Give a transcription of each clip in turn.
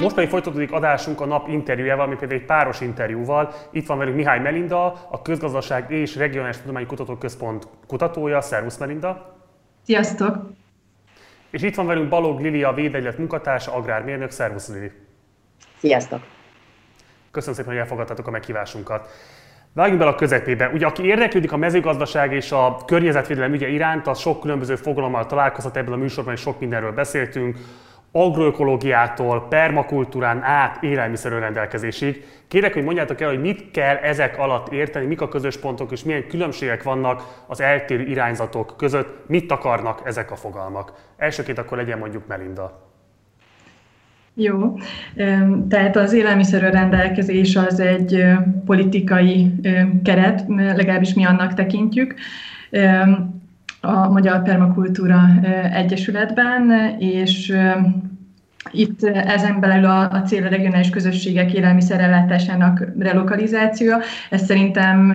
Most pedig folytatódik adásunk a nap interjújával, ami pedig egy páros interjúval. Itt van velünk Mihály Melinda, a Közgazdaság és Regionális Tudományi Kutatóközpont kutatója. Szervusz Melinda! Sziasztok! És itt van velünk Balog Lili, a Védegylet munkatársa, agrármérnök. Szervusz Lili! Sziasztok! Köszönöm szépen, hogy elfogadtatok a meghívásunkat. Vágjunk bele a közepébe. Ugye, aki érdeklődik a mezőgazdaság és a környezetvédelem ügye iránt, az sok különböző fogalommal találkozhat, ebből a műsorban is sok mindenről beszéltünk agroökológiától, permakultúrán át élelmiszerőrendelkezésig. Kérek, hogy mondjátok el, hogy mit kell ezek alatt érteni, mik a közös pontok, és milyen különbségek vannak az eltérő irányzatok között, mit akarnak ezek a fogalmak. Elsőként akkor legyen mondjuk Melinda. Jó, tehát az élelmiszerőrendelkezés az egy politikai keret, legalábbis mi annak tekintjük a Magyar Permakultúra Egyesületben, és itt ezen belül a, a cél a regionális közösségek élelmiszerellátásának relokalizációja. Ez szerintem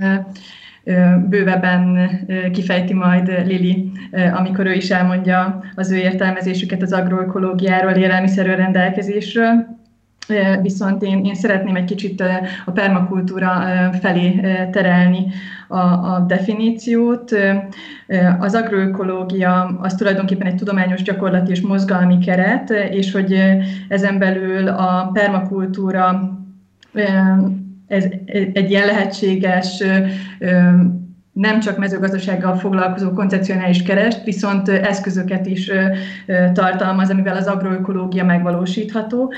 bővebben kifejti majd Lili, amikor ő is elmondja az ő értelmezésüket az agroökológiáról, élelmiszerről rendelkezésről. Viszont én, én szeretném egy kicsit a permakultúra felé terelni a, a definíciót. Az agroökológia az tulajdonképpen egy tudományos gyakorlati és mozgalmi keret, és hogy ezen belül a permakultúra ez egy ilyen lehetséges nem csak mezőgazdasággal foglalkozó koncepcionális kerest, viszont eszközöket is tartalmaz, amivel az agroökológia megvalósítható.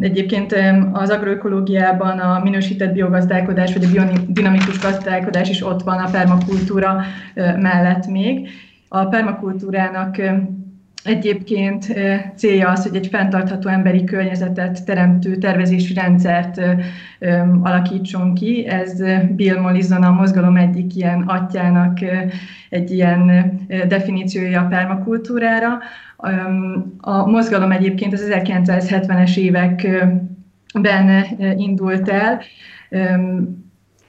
Egyébként az agroökológiában a minősített biogazdálkodás vagy a biodinamikus gazdálkodás is ott van a permakultúra mellett még. A permakultúrának Egyébként célja az, hogy egy fenntartható emberi környezetet teremtő tervezési rendszert alakítson ki. Ez Bill Mollison a mozgalom egyik ilyen atyának egy ilyen definíciója a permakultúrára. A mozgalom egyébként az 1970-es években indult el,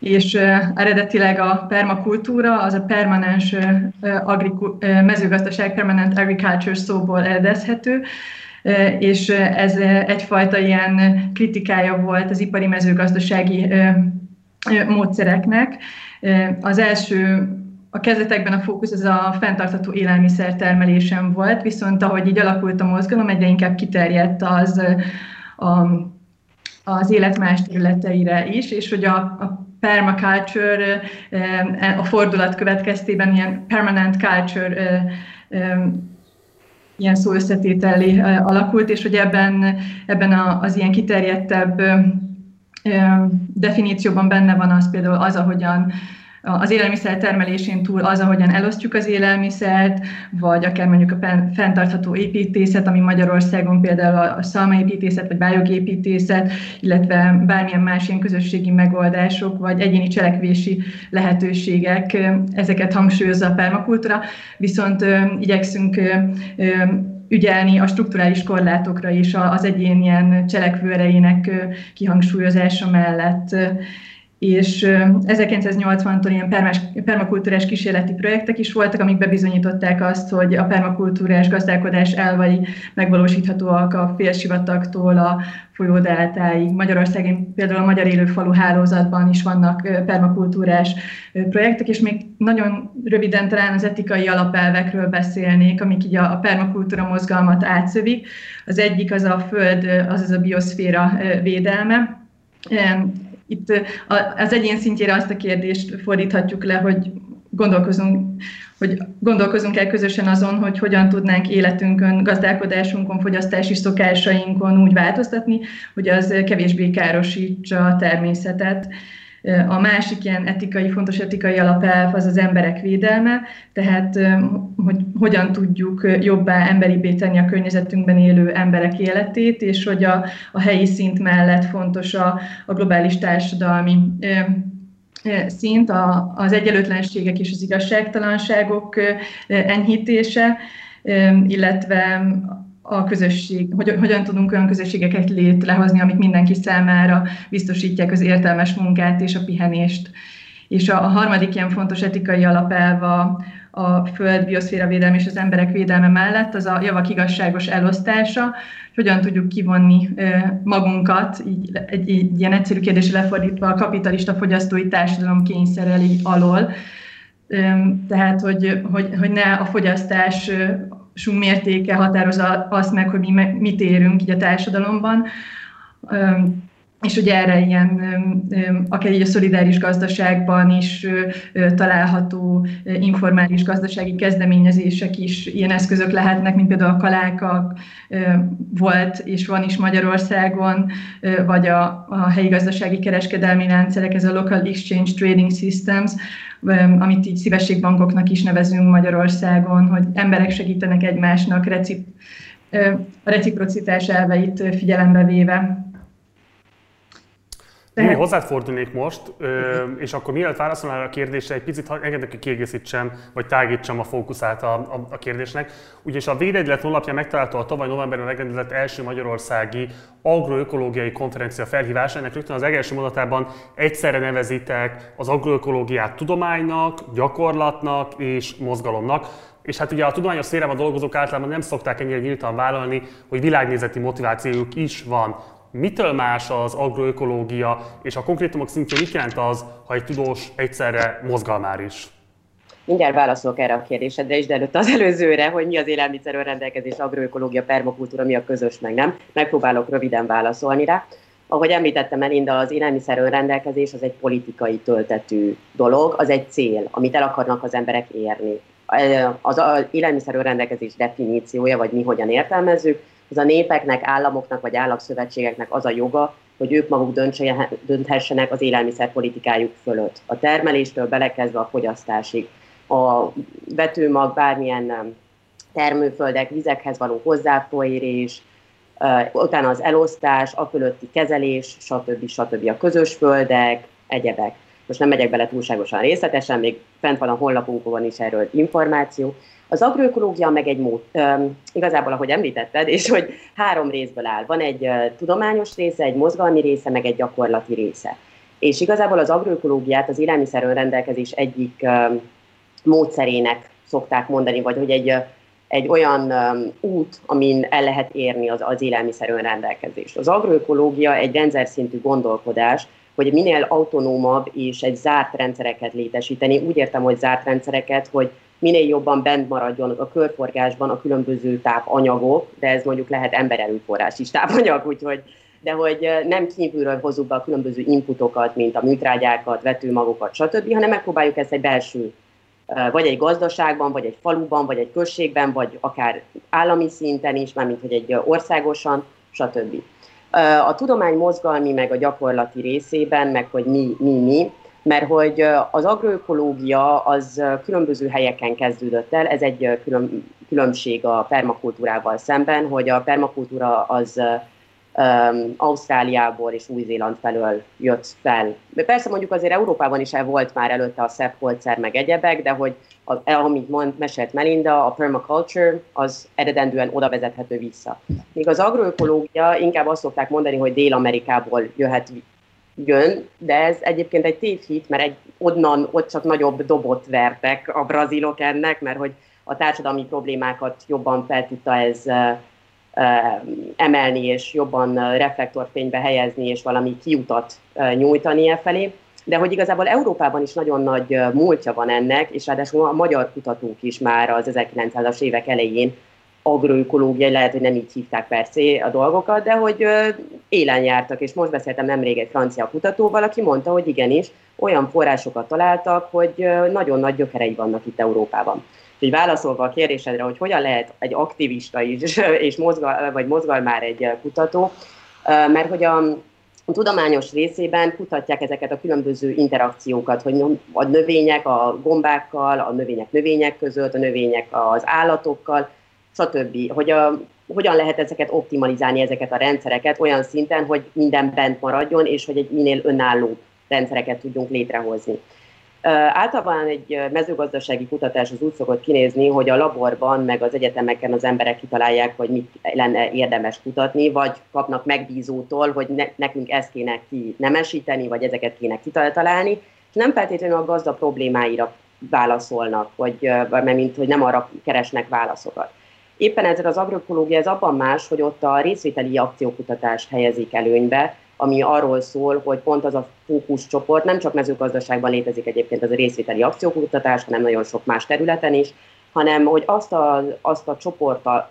és eredetileg a permakultúra az a permanens mezőgazdaság, permanent agriculture szóból eredezhető, és ez egyfajta ilyen kritikája volt az ipari mezőgazdasági módszereknek. Az első a kezdetekben a fókusz az a fenntartható élelmiszer termelésen volt, viszont ahogy így alakult a mozgalom, egyre inkább kiterjedt az a, az élet más területeire is, és hogy a, a permaculture a fordulat következtében ilyen permanent culture ilyen szó összetételé alakult, és hogy ebben, ebben az ilyen kiterjedtebb definícióban benne van az például az, ahogyan az élelmiszer termelésén túl az, ahogyan elosztjuk az élelmiszert, vagy akár mondjuk a fenntartható építészet, ami Magyarországon például a szalmaépítészet, vagy bájogépítészet, illetve bármilyen más ilyen közösségi megoldások, vagy egyéni cselekvési lehetőségek, ezeket hangsúlyozza a permakultúra, viszont igyekszünk ügyelni a strukturális korlátokra is az egyén ilyen cselekvő erejének kihangsúlyozása mellett és 1980-tól ilyen permakultúrás kísérleti projektek is voltak, amik bebizonyították azt, hogy a permakultúrás gazdálkodás elvai megvalósíthatóak a félsivatagtól a folyódeltáig. Magyarországon például a Magyar Élőfalu hálózatban is vannak permakultúrás projektek, és még nagyon röviden talán az etikai alapelvekről beszélnék, amik így a permakultúra mozgalmat átszövik. Az egyik az a föld, azaz a bioszféra védelme itt az egyén szintjére azt a kérdést fordíthatjuk le, hogy gondolkozunk, hogy gondolkozunk el közösen azon, hogy hogyan tudnánk életünkön, gazdálkodásunkon, fogyasztási szokásainkon úgy változtatni, hogy az kevésbé károsítsa a természetet. A másik ilyen etikai, fontos etikai alapelv az az emberek védelme, tehát hogy hogyan tudjuk jobbá emberibbé tenni a környezetünkben élő emberek életét, és hogy a, a helyi szint mellett fontos a, a globális társadalmi szint, a, az egyenlőtlenségek és az igazságtalanságok enyhítése, illetve a közösség, hogy, hogyan tudunk olyan közösségeket létrehozni, amik mindenki számára biztosítják az értelmes munkát és a pihenést. És a, a harmadik ilyen fontos etikai alapelv a, a föld, bioszféra védelme és az emberek védelme mellett, az a javak igazságos elosztása, hogyan tudjuk kivonni magunkat, így, egy, egy ilyen egyszerű kérdés lefordítva a kapitalista fogyasztói társadalom kényszereli alól. Tehát, hogy, hogy, hogy ne a fogyasztás mértéke határozza azt meg, hogy mi mit érünk így a társadalomban, és ugye erre ilyen, akár így a szolidáris gazdaságban is található informális gazdasági kezdeményezések is ilyen eszközök lehetnek, mint például a kaláka volt és van is Magyarországon, vagy a, a helyi gazdasági kereskedelmi rendszerek, ez a Local Exchange Trading Systems, amit így szívességbankoknak is nevezünk Magyarországon, hogy emberek segítenek egymásnak recip, a reciprocitás elveit figyelembe véve. Tehát... Én hozzád fordulnék most, és akkor mielőtt válaszolnál a kérdésre, egy picit engedek, hogy kiegészítsem, vagy tágítsam a fókuszát a, a, a kérdésnek. Ugyanis a Védegylet honlapja megtalálta a tavaly novemberben megrendezett első magyarországi agroökológiai konferencia felhívása. Ennek rögtön az első mondatában egyszerre nevezitek az agroökológiát tudománynak, gyakorlatnak és mozgalomnak. És hát ugye a tudományos szférában dolgozók általában nem szokták ennyire nyíltan vállalni, hogy világnézeti motivációjuk is van mitől más az agroökológia, és a konkrétumok szintjén mit jelent az, ha egy tudós egyszerre mozgalmár is? Mindjárt válaszolok erre a kérdésedre is, de előtt az előzőre, hogy mi az élelmiszerről rendelkezés, agroökológia, permakultúra, mi a közös, meg nem. Megpróbálok röviden válaszolni rá. Ahogy említettem Melinda, az élelmiszer rendelkezés az egy politikai töltetű dolog, az egy cél, amit el akarnak az emberek érni. Az élelmiszer rendelkezés definíciója, vagy mi hogyan értelmezzük, ez a népeknek, államoknak vagy állakszövetségeknek az a joga, hogy ők maguk dönthessenek az élelmiszerpolitikájuk fölött. A termeléstől belekezdve a fogyasztásig. A vetőmag, bármilyen termőföldek, vizekhez való hozzáférés, utána az elosztás, a fölötti kezelés, stb. stb. a közös földek, egyebek. Most nem megyek bele túlságosan részletesen, még fent van a honlapunkon is erről információ, az agroökológia meg egy mód, igazából, ahogy említetted, és hogy három részből áll. Van egy tudományos része, egy mozgalmi része, meg egy gyakorlati része. És igazából az agroökológiát az élelmiszerről rendelkezés egyik módszerének szokták mondani, vagy hogy egy, egy olyan út, amin el lehet érni az, az élelmiszer önrendelkezést. Az agroökológia egy rendszer szintű gondolkodás, hogy minél autonómabb és egy zárt rendszereket létesíteni. Úgy értem, hogy zárt rendszereket, hogy minél jobban bent maradjon a körforgásban a különböző tápanyagok, de ez mondjuk lehet embererőforrás is tápanyag, úgyhogy de hogy nem kívülről hozzuk be a különböző inputokat, mint a műtrágyákat, vetőmagokat, stb., hanem megpróbáljuk ezt egy belső, vagy egy gazdaságban, vagy egy faluban, vagy egy községben, vagy akár állami szinten is, mármint hogy egy országosan, stb. A tudomány mozgalmi, meg a gyakorlati részében, meg hogy mi, mi, mi, mert hogy az agroökológia az különböző helyeken kezdődött el, ez egy külön, különbség a permakultúrával szemben, hogy a permakultúra az um, Ausztráliából és Új-Zéland felől jött fel. Persze mondjuk azért Európában is el volt már előtte a Sepp meg egyebek, de hogy az, amit mond, mesélt Melinda, a permaculture, az eredendően oda vezethető vissza. Míg az agroökológia inkább azt szokták mondani, hogy Dél-Amerikából jöhet jön, de ez egyébként egy tévhit, mert egy, onnan ott csak nagyobb dobot vertek a brazilok ennek, mert hogy a társadalmi problémákat jobban fel tudta ez emelni, és jobban reflektorfénybe helyezni, és valami kiutat uh, nyújtani e felé. De hogy igazából Európában is nagyon nagy múltja van ennek, és ráadásul a magyar kutatók is már az 1900-as évek elején agroökológiai, lehet, hogy nem így hívták persze a dolgokat, de hogy élen jártak, és most beszéltem nemrég egy francia kutatóval, aki mondta, hogy igenis, olyan forrásokat találtak, hogy nagyon nagy gyökerei vannak itt Európában. Úgyhogy válaszolva a kérdésedre, hogy hogyan lehet egy aktivista is, és mozgal, vagy mozgal már egy kutató, mert hogy a, a tudományos részében kutatják ezeket a különböző interakciókat, hogy a növények a gombákkal, a növények növények között, a növények az állatokkal, stb. Hogy a, hogyan lehet ezeket optimalizálni, ezeket a rendszereket olyan szinten, hogy minden bent maradjon, és hogy egy minél önálló rendszereket tudjunk létrehozni. Általában egy mezőgazdasági kutatás az úgy szokott kinézni, hogy a laborban, meg az egyetemeken az emberek kitalálják, hogy mit lenne érdemes kutatni, vagy kapnak megbízótól, hogy ne, nekünk ezt kéne ki nemesíteni, vagy ezeket kéne kitalálni, és nem feltétlenül a gazda problémáira válaszolnak, vagy, vagy mint hogy nem arra keresnek válaszokat. Éppen ezzel az agroökológia ez abban más, hogy ott a részvételi akciókutatást helyezik előnybe, ami arról szól, hogy pont az a fókuszcsoport, nem csak mezőgazdaságban létezik egyébként ez a részvételi akciókutatás, hanem nagyon sok más területen is, hanem hogy azt a, azt a csoporttal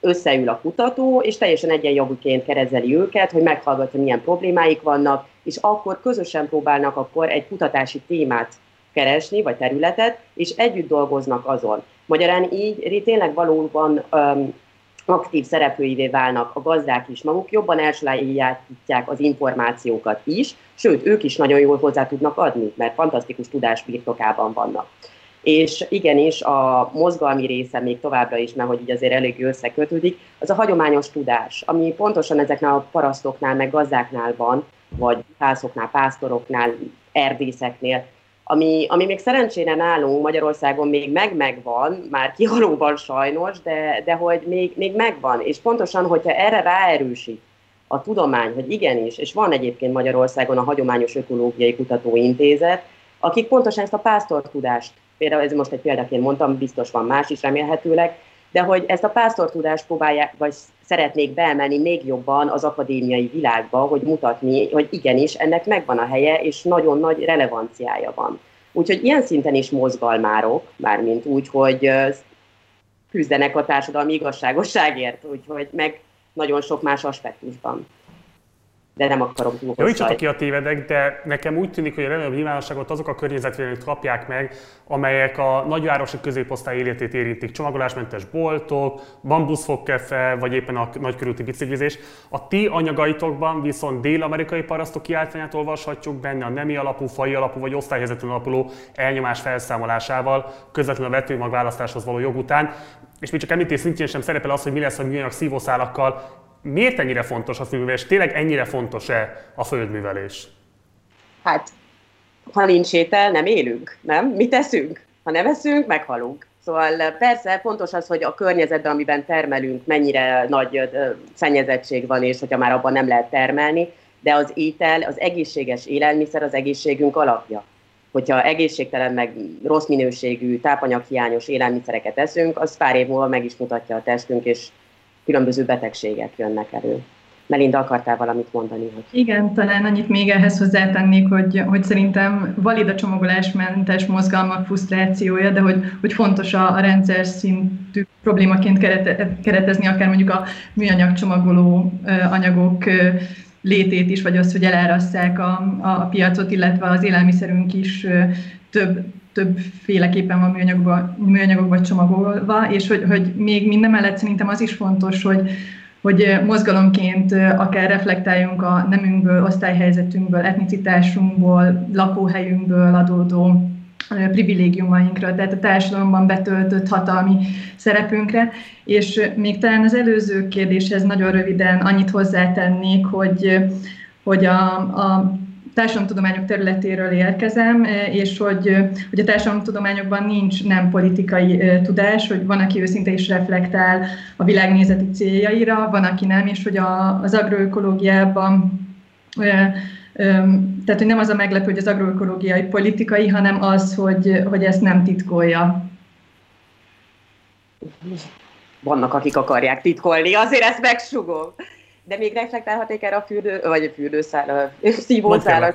összeül a kutató, és teljesen egyenjogúként kerezeli őket, hogy meghallgatja, milyen problémáik vannak, és akkor közösen próbálnak akkor egy kutatási témát keresni, vagy területet, és együtt dolgoznak azon. Magyarán így tényleg valóban um, aktív szereplőivé válnak a gazdák is maguk, jobban elsajátítják az információkat is, sőt, ők is nagyon jól hozzá tudnak adni, mert fantasztikus tudás birtokában vannak. És igenis a mozgalmi része még továbbra is, mert hogy így azért elég összekötődik, az a hagyományos tudás, ami pontosan ezeknél a parasztoknál, meg gazdáknál van, vagy házoknál, pásztoroknál, erdészeknél, ami, ami még szerencsére nálunk Magyarországon még meg-megvan, már kihalóban sajnos, de, de hogy még, még megvan. És pontosan, hogyha erre ráerősít a tudomány, hogy igenis, és van egyébként Magyarországon a Hagyományos Ökológiai Kutatóintézet, akik pontosan ezt a pásztortudást, például ez most egy példaként mondtam, biztos van más is remélhetőleg, de hogy ezt a pásztortudást próbálják, vagy szeretnék beemelni még jobban az akadémiai világba, hogy mutatni, hogy igenis, ennek megvan a helye, és nagyon nagy relevanciája van. Úgyhogy ilyen szinten is mozgalmárok, mármint úgy, hogy küzdenek a társadalmi igazságosságért, úgyhogy meg nagyon sok más aspektusban de nem akarom túl Javítsatok ki a tévedek, de nekem úgy tűnik, hogy a legnagyobb nyilvánosságot azok a környezetvédelők kapják meg, amelyek a nagyvárosi középosztály életét érintik. Csomagolásmentes boltok, bambuszfogkefe, vagy éppen a nagykörülti biciklizés. A ti anyagaitokban viszont dél-amerikai parasztok kiáltványát olvashatjuk benne a nemi alapú, fai alapú vagy osztályhelyzetben alapuló elnyomás felszámolásával, közvetlenül a vetőmag választáshoz való jog után. És még csak említés szintjén sem szerepel az, hogy mi lesz a műanyag szívószálakkal, miért ennyire fontos a földművelés? Tényleg ennyire fontos-e a földművelés? Hát, ha nincs étel, nem élünk, nem? Mi teszünk? Ha nem eszünk, meghalunk. Szóval persze fontos az, hogy a környezetben, amiben termelünk, mennyire nagy szennyezettség van, és hogyha már abban nem lehet termelni, de az étel, az egészséges élelmiszer az egészségünk alapja. Hogyha egészségtelen, meg rossz minőségű, tápanyaghiányos élelmiszereket eszünk, az pár év múlva meg is mutatja a testünk, és különböző betegségek jönnek elő. Melinda, akartál valamit mondani? Hogy... Igen, talán annyit még ehhez hozzátennék, hogy, hogy szerintem valid a csomagolásmentes mozgalmak frusztrációja, de hogy, hogy fontos a, a rendszer szintű problémaként kerete, keretezni akár mondjuk a műanyag csomagoló anyagok létét is, vagy azt, hogy elárasszák a, a piacot, illetve az élelmiszerünk is több többféleképpen van műanyagokba, műanyagokba csomagolva, és hogy, hogy még minden mellett szerintem az is fontos, hogy, hogy mozgalomként akár reflektáljunk a nemünkből, osztályhelyzetünkből, etnicitásunkból, lakóhelyünkből adódó privilégiumainkra, tehát a társadalomban betöltött hatalmi szerepünkre. És még talán az előző kérdéshez nagyon röviden annyit hozzátennék, hogy, hogy a, a társadalomtudományok területéről érkezem, e, és hogy, e, hogy a társadalomtudományokban nincs nem politikai e, tudás, hogy van, aki őszinte is reflektál a világnézeti céljaira, van, aki nem, és hogy a, az agroökológiában tehát, hogy nem az a meglepő, hogy az agroökológiai politikai, hanem az, hogy, hogy ezt nem titkolja. Vannak, akik akarják titkolni, azért ezt megsugom de még reflektálhatnék erre a fürdő, vagy a fürdőszál, a szívószálat.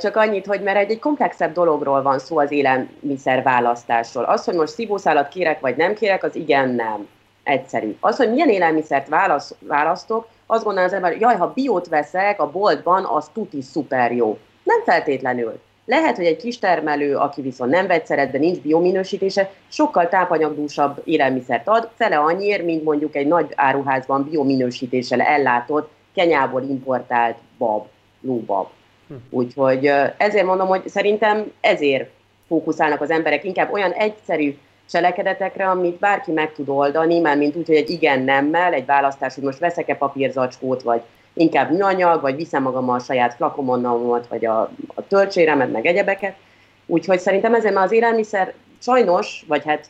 Csak annyit, hogy mert egy, egy komplexebb dologról van szó az élelmiszer választásról. Az, hogy most szívószálat kérek vagy nem kérek, az igen nem egyszerű. Az, hogy milyen élelmiszert válasz, választok, azt gondolom az ember, jaj, ha biót veszek a boltban, az tuti szuper jó. Nem feltétlenül. Lehet, hogy egy kis termelő, aki viszont nem vegyszeret, de nincs biominősítése, sokkal tápanyagdúsabb élelmiszert ad, fele annyiért, mint mondjuk egy nagy áruházban biominősítéssel ellátott, Kenyából importált bab, lóbab. Hm. Úgyhogy ezért mondom, hogy szerintem ezért fókuszálnak az emberek inkább olyan egyszerű cselekedetekre, amit bárki meg tud oldani, már mint úgy, hogy egy igen nemmel, egy választás, hogy most veszek-e papírzacskót, vagy inkább műanyag, vagy viszem magam a saját flakomonnomat, vagy a, a töltséremet, meg egyebeket. Úgyhogy szerintem ezért már az élelmiszer sajnos, vagy hát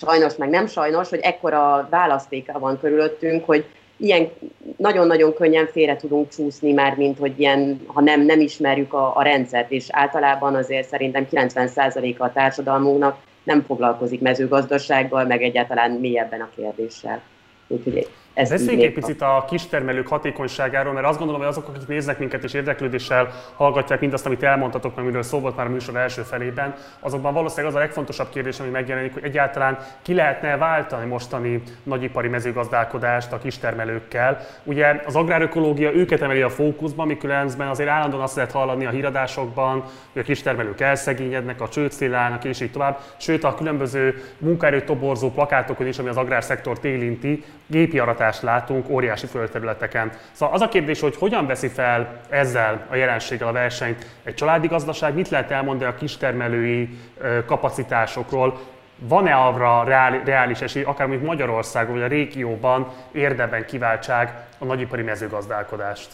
sajnos, meg nem sajnos, hogy ekkora választéka van körülöttünk, hogy ilyen nagyon-nagyon könnyen félre tudunk csúszni már, mint hogy ilyen, ha nem, nem ismerjük a, a rendszert, és általában azért szerintem 90%-a a társadalmunknak nem foglalkozik mezőgazdasággal, meg egyáltalán mélyebben a kérdéssel. Úgyhogy ez Beszéljünk egy picit a kistermelők hatékonyságáról, mert azt gondolom, hogy azok, akik néznek minket és érdeklődéssel hallgatják mindazt, amit elmondtatok, mert miről szó volt már a műsor első felében, azokban valószínűleg az a legfontosabb kérdés, ami megjelenik, hogy egyáltalán ki lehetne váltani mostani nagyipari mezőgazdálkodást a kistermelőkkel. Ugye az agrárökológia őket emeli a fókuszban, miközben azért állandóan azt lehet hallani a híradásokban, hogy a kistermelők elszegényednek, a csőd és így tovább. Sőt, a különböző munkaerőt toborzó plakátokon is, ami az agrárszektort érinti, gépi aratás változást látunk óriási földterületeken. Szóval az a kérdés, hogy hogyan veszi fel ezzel a jelenséggel a versenyt egy családi gazdaság, mit lehet elmondani a kistermelői kapacitásokról, van-e arra reális esély, akár mint Magyarországon vagy a régióban érdemben kiváltság a nagyipari mezőgazdálkodást?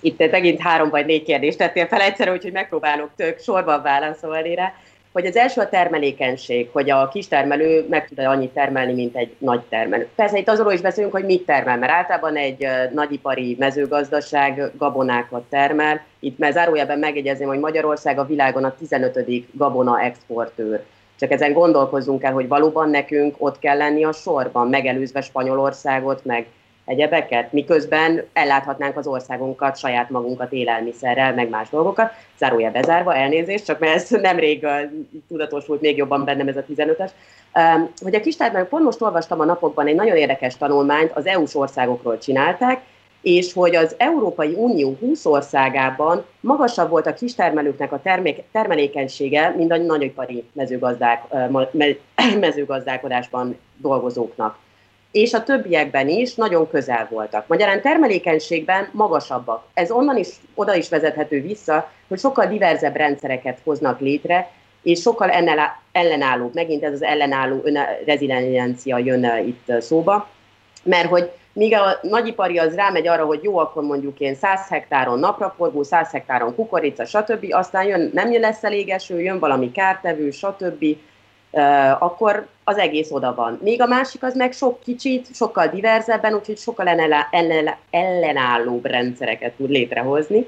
Itt megint három vagy négy kérdést tettél fel egyszerű, úgyhogy megpróbálok tök sorban válaszolni rá hogy az első a termelékenység, hogy a kistermelő meg tud annyit termelni, mint egy nagy termelő. Persze itt azonról is beszélünk, hogy mit termel, mert általában egy nagyipari mezőgazdaság gabonákat termel. Itt már zárójelben megjegyezném, hogy Magyarország a világon a 15. gabona exportőr. Csak ezen gondolkozzunk el, hogy valóban nekünk ott kell lenni a sorban, megelőzve Spanyolországot, meg egyebeket, miközben elláthatnánk az országunkat, saját magunkat élelmiszerrel, meg más dolgokat. Zárója bezárva, elnézést, csak mert ez nemrég tudatosult még jobban bennem ez a 15-es. Uh, hogy a kistárban, pont most olvastam a napokban egy nagyon érdekes tanulmányt, az EU-s országokról csinálták, és hogy az Európai Unió 20 országában magasabb volt a kistermelőknek a termék, termelékenysége, mint a nagyipari mezőgazdák, mezőgazdálkodásban dolgozóknak és a többiekben is nagyon közel voltak. Magyarán termelékenységben magasabbak. Ez onnan is, oda is vezethető vissza, hogy sokkal diverzebb rendszereket hoznak létre, és sokkal ellenállóbb, megint ez az ellenálló reziliencia jön itt szóba, mert hogy míg a nagyipari az rámegy arra, hogy jó, akkor mondjuk én 100 hektáron napraforgó, 100 hektáron kukorica, stb., aztán jön, nem jön lesz elég eső, jön valami kártevő, stb., akkor az egész oda van. Még a másik az meg sok kicsit, sokkal diverzebben, úgyhogy sokkal ellenállóbb rendszereket tud létrehozni.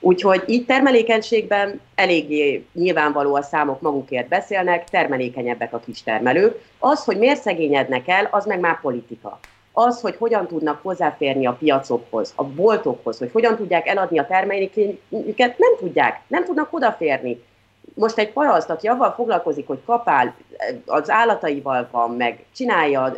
Úgyhogy így termelékenységben eléggé nyilvánvaló a számok magukért beszélnek, termelékenyebbek a kistermelők. Az, hogy miért szegényednek el, az meg már politika. Az, hogy hogyan tudnak hozzáférni a piacokhoz, a boltokhoz, hogy hogyan tudják eladni a termékeiket, nem tudják, nem tudnak odaférni most egy paraszt, aki avval foglalkozik, hogy kapál, az állataival van, meg csinálja,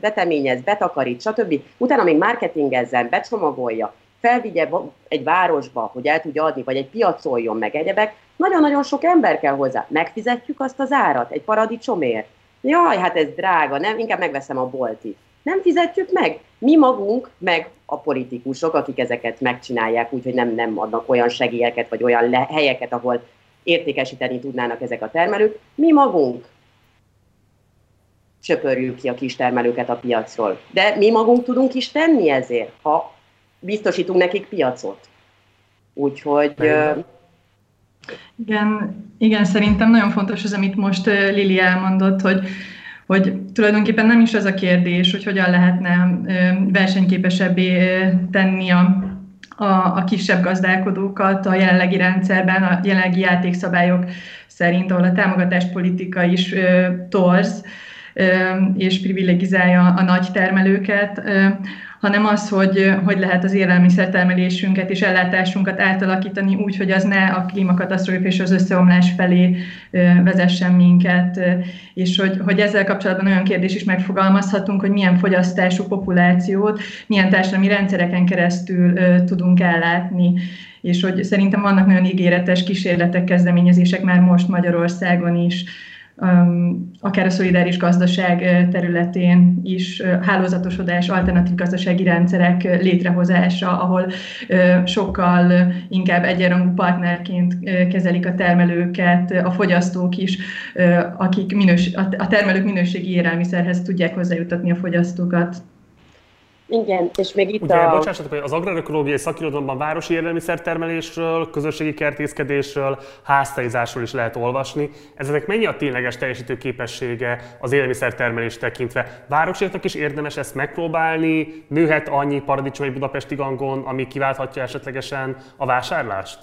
beteményez, betakarít, stb. Utána még marketingezzen, becsomagolja, felvigye egy városba, hogy el tudja adni, vagy egy piacoljon meg egyebek, nagyon-nagyon sok ember kell hozzá. Megfizetjük azt az árat egy paradicsomért? Jaj, hát ez drága, nem, inkább megveszem a boltit. Nem fizetjük meg? Mi magunk, meg a politikusok, akik ezeket megcsinálják, úgyhogy nem, nem adnak olyan segélyeket, vagy olyan le, helyeket, ahol értékesíteni tudnának ezek a termelők. Mi magunk söpörjük ki a kis termelőket a piacról. De mi magunk tudunk is tenni ezért, ha biztosítunk nekik piacot. Úgyhogy... Igen, igen, szerintem nagyon fontos az, amit most Lili elmondott, hogy hogy tulajdonképpen nem is az a kérdés, hogy hogyan lehetne versenyképesebbé tenni a a, a kisebb gazdálkodókat a jelenlegi rendszerben, a jelenlegi játékszabályok szerint, ahol a támogatáspolitika is ö, torz ö, és privilegizálja a nagy termelőket. Ö, hanem az, hogy hogy lehet az élelmiszertermelésünket és ellátásunkat átalakítani úgy, hogy az ne a klímakatasztrófa és az összeomlás felé vezessen minket, és hogy, hogy ezzel kapcsolatban olyan kérdés is megfogalmazhatunk, hogy milyen fogyasztású populációt, milyen társadalmi rendszereken keresztül tudunk ellátni. És hogy szerintem vannak nagyon ígéretes kísérletek, kezdeményezések már most Magyarországon is, akár a szolidáris gazdaság területén is hálózatosodás, alternatív gazdasági rendszerek létrehozása, ahol sokkal inkább egyenrangú partnerként kezelik a termelőket, a fogyasztók is, akik minős, a termelők minőségi élelmiszerhez tudják hozzájutatni a fogyasztókat. Igen, és még itt Ugye, a... bocsássatok, hogy az agrárökológiai szakirodalomban városi élelmiszertermelésről, közösségi kertészkedésről, háztaizásról is lehet olvasni. Ezek mennyi a tényleges teljesítő képessége az élelmiszertermelés tekintve? Városiaknak is érdemes ezt megpróbálni? Nőhet annyi paradicsom egy budapesti gangon, ami kiválthatja esetlegesen a vásárlást?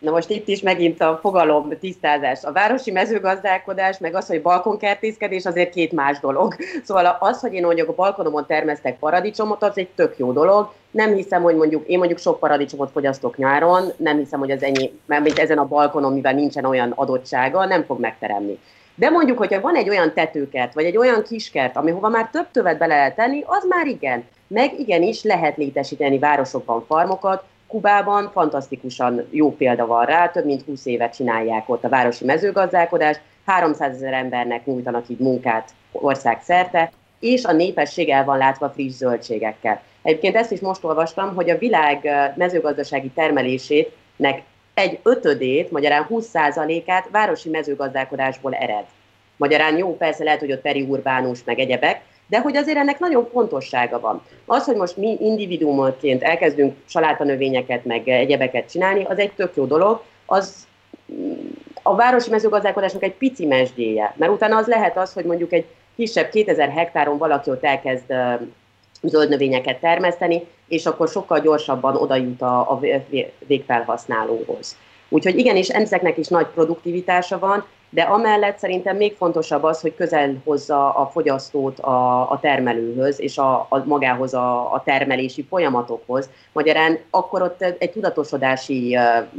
Na most itt is megint a fogalom tisztázás. A városi mezőgazdálkodás, meg az, hogy balkonkertészkedés, azért két más dolog. Szóval az, hogy én mondjuk a balkonomon termesztek paradicsomot, az egy tök jó dolog. Nem hiszem, hogy mondjuk én mondjuk sok paradicsomot fogyasztok nyáron, nem hiszem, hogy az ennyi, mert ezen a balkonon, mivel nincsen olyan adottsága, nem fog megteremni. De mondjuk, hogyha van egy olyan tetőkert, vagy egy olyan kiskert, hova már több tövet bele lehet tenni, az már igen. Meg igenis lehet létesíteni városokban farmokat, Kubában fantasztikusan jó példa van rá, több mint 20 évet csinálják ott a városi mezőgazdálkodást, 300 ezer embernek nyújtanak így munkát ország szerte, és a népesség el van látva friss zöldségekkel. Egyébként ezt is most olvastam, hogy a világ mezőgazdasági termelésének egy ötödét, magyarán 20%-át városi mezőgazdálkodásból ered. Magyarán jó, persze lehet, hogy ott periurbánus, meg egyebek, de hogy azért ennek nagyon fontossága van. Az, hogy most mi individuumként elkezdünk salátanövényeket, meg egyebeket csinálni, az egy tök jó dolog, az a városi mezőgazdálkodásnak egy pici mesdéje, mert utána az lehet az, hogy mondjuk egy kisebb 2000 hektáron valaki ott elkezd zöld növényeket termeszteni, és akkor sokkal gyorsabban oda jut a, a végfelhasználóhoz. Úgyhogy igenis, ezeknek is nagy produktivitása van, de amellett szerintem még fontosabb az, hogy közel hozza a fogyasztót a, a termelőhöz, és a, a magához a, a termelési folyamatokhoz. Magyarán akkor ott egy tudatosodási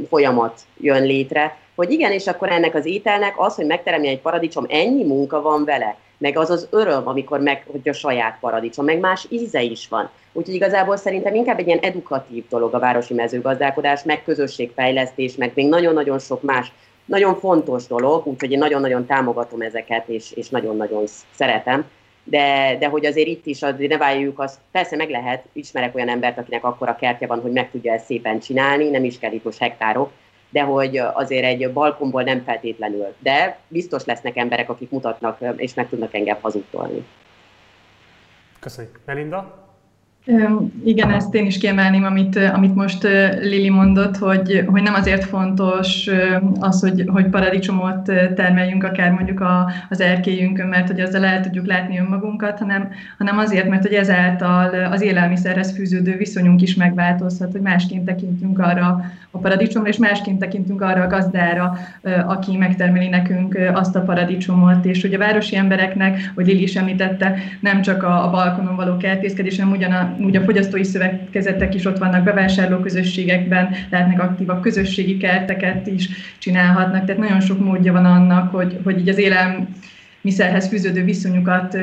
folyamat jön létre, hogy igen, és akkor ennek az ételnek az, hogy megteremje egy paradicsom, ennyi munka van vele, meg az az öröm, amikor meg, hogy a saját paradicsom, meg más íze is van. Úgyhogy igazából szerintem inkább egy ilyen edukatív dolog a városi mezőgazdálkodás, meg közösségfejlesztés, meg még nagyon-nagyon sok más nagyon fontos dolog, úgyhogy én nagyon-nagyon támogatom ezeket, és, és nagyon-nagyon szeretem. De, de hogy azért itt is azért ne várjuk azt, persze meg lehet, ismerek olyan embert, akinek akkora kertje van, hogy meg tudja ezt szépen csinálni, nem is kell itt most hektárok, de hogy azért egy balkonból nem feltétlenül. De biztos lesznek emberek, akik mutatnak, és meg tudnak engem hazudtolni. Köszönjük. Melinda? Igen, ezt én is kiemelném, amit, amit most Lili mondott, hogy, hogy nem azért fontos az, hogy, hogy paradicsomot termeljünk akár mondjuk a, az erkélyünkön, mert hogy azzal el tudjuk látni önmagunkat, hanem, hanem azért, mert hogy ezáltal az élelmiszerhez fűződő viszonyunk is megváltozhat, hogy másként tekintünk arra a paradicsomra, és másként tekintünk arra a gazdára, aki megtermeli nekünk azt a paradicsomot. És hogy a városi embereknek, hogy Lili is említette, nem csak a, a balkonon való kertészkedés, hanem ugyan úgy a fogyasztói szövetkezetek is ott vannak bevásárló közösségekben, lehetnek aktívak közösségi kerteket is csinálhatnak, tehát nagyon sok módja van annak, hogy, hogy így az élelm miszerhez fűződő viszonyukat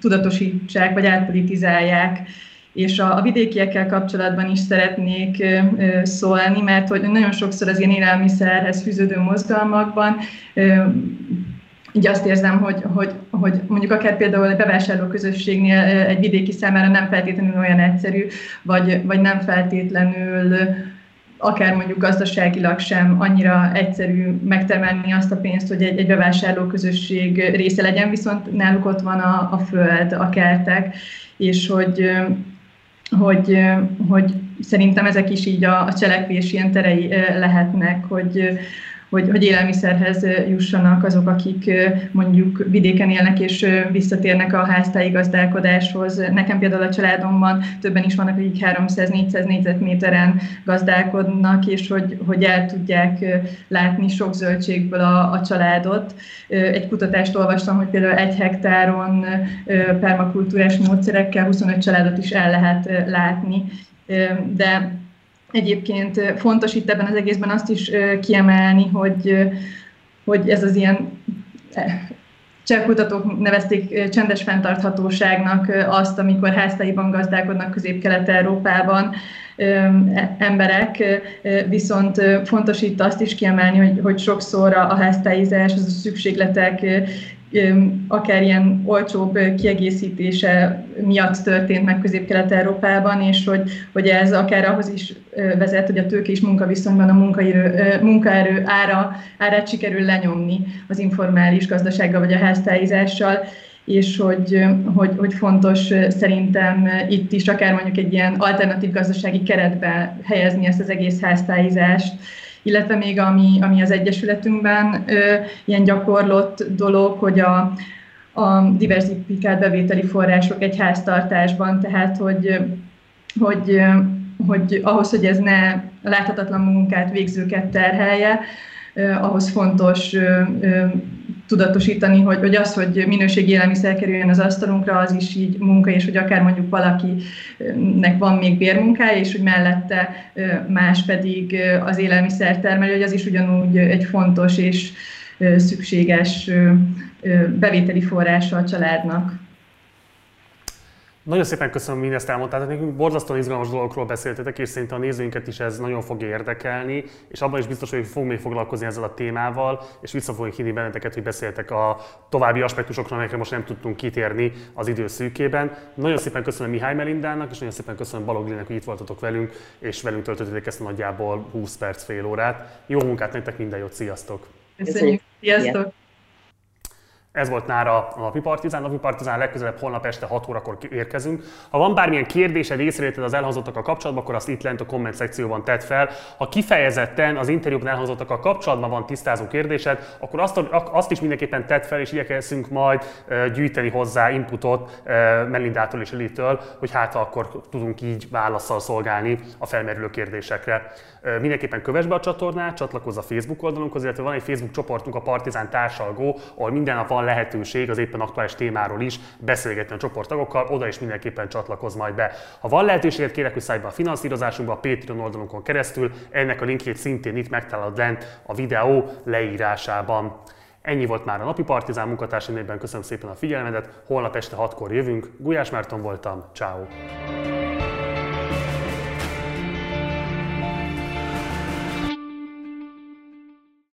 tudatosítsák, vagy átpolitizálják. És a, a vidékiekkel kapcsolatban is szeretnék ö, szólni, mert hogy nagyon sokszor az ilyen élelmiszerhez fűződő mozgalmakban ö, így azt érzem, hogy, hogy, hogy mondjuk akár például a bevásárló közösségnél egy vidéki számára nem feltétlenül olyan egyszerű, vagy, vagy nem feltétlenül akár mondjuk gazdaságilag sem annyira egyszerű megtermelni azt a pénzt, hogy egy, egy bevásárló közösség része legyen, viszont náluk ott van a, a föld, a kertek, és hogy, hogy, hogy szerintem ezek is így a, a cselekvés ilyen terei lehetnek, hogy, hogy, hogy élelmiszerhez jussanak azok, akik mondjuk vidéken élnek és visszatérnek a háztáji gazdálkodáshoz. Nekem például a családomban többen is vannak, akik 300-400 négyzetméteren gazdálkodnak, és hogy, hogy el tudják látni sok zöldségből a, a családot. Egy kutatást olvastam, hogy például egy hektáron permakultúrás módszerekkel 25 családot is el lehet látni, de Egyébként fontos itt ebben az egészben azt is kiemelni, hogy, hogy ez az ilyen cselkutatók nevezték csendes fenntarthatóságnak azt, amikor háztáiban gazdálkodnak Közép-Kelet-Európában e, emberek, viszont fontos itt azt is kiemelni, hogy, hogy sokszor a háztáizás, az a szükségletek akár ilyen olcsóbb kiegészítése miatt történt meg Közép-Kelet-Európában, és hogy, hogy ez akár ahhoz is vezet, hogy a tőke és munkaviszonyban a munkaerő, munkaerő ára, árát sikerül lenyomni az informális gazdasággal vagy a háztáizással, és hogy, hogy, hogy fontos szerintem itt is akár mondjuk egy ilyen alternatív gazdasági keretbe helyezni ezt az egész háztáizást, illetve még ami, ami az Egyesületünkben ö, ilyen gyakorlott dolog, hogy a, a diversifikált bevételi források egy háztartásban, tehát hogy, hogy, hogy ahhoz, hogy ez ne láthatatlan munkát végzőket terhelje, ahhoz fontos tudatosítani, hogy, hogy az, hogy minőségi élelmiszer kerüljön az asztalunkra, az is így munka, és hogy akár mondjuk valakinek van még bérmunkája, és hogy mellette más pedig az élelmiszer termelő, hogy az is ugyanúgy egy fontos és szükséges bevételi forrása a családnak. Nagyon szépen köszönöm, mindezt elmondtátok. Nekünk borzasztóan izgalmas dolgokról beszéltetek, és szerintem a nézőinket is ez nagyon fog érdekelni, és abban is biztos, hogy fogunk még foglalkozni ezzel a témával, és vissza fogunk hívni benneteket, hogy beszéltek a további aspektusokról, amelyekre most nem tudtunk kitérni az idő szűkében. Nagyon szépen köszönöm Mihály Melindának, és nagyon szépen köszönöm Balog Linek, hogy itt voltatok velünk, és velünk töltöttétek ezt a nagyjából 20 perc, fél órát. Jó munkát nektek, minden jót, sziasztok! Köszönjük, sziasztok! Ez volt nára a Napi Partizán. Napi Partizán legközelebb holnap este 6 órakor érkezünk. Ha van bármilyen kérdésed, észrevételed az elhangzottakkal kapcsolatban, akkor azt itt lent a komment szekcióban tedd fel. Ha kifejezetten az interjúban elhangzottakkal kapcsolatban van tisztázó kérdésed, akkor azt, azt is mindenképpen tedd fel, és igyekszünk majd gyűjteni hozzá inputot Melindától és Elitől, hogy hát akkor tudunk így válaszsal szolgálni a felmerülő kérdésekre. Mindenképpen kövess be a csatornát, csatlakozz a Facebook oldalunkhoz, illetve van egy Facebook csoportunk, a Partizán Társalgó, ahol minden nap van lehetőség az éppen aktuális témáról is beszélgetni a csoporttagokkal, oda is mindenképpen csatlakozz majd be. Ha van lehetőséget, kérek, hogy szállj be a finanszírozásunkba a Patreon oldalunkon keresztül, ennek a linkjét szintén itt megtalálod lent a videó leírásában. Ennyi volt már a napi Partizán munkatársai köszönöm szépen a figyelmedet, holnap este 6-kor jövünk. Gulyás Márton voltam, ciao.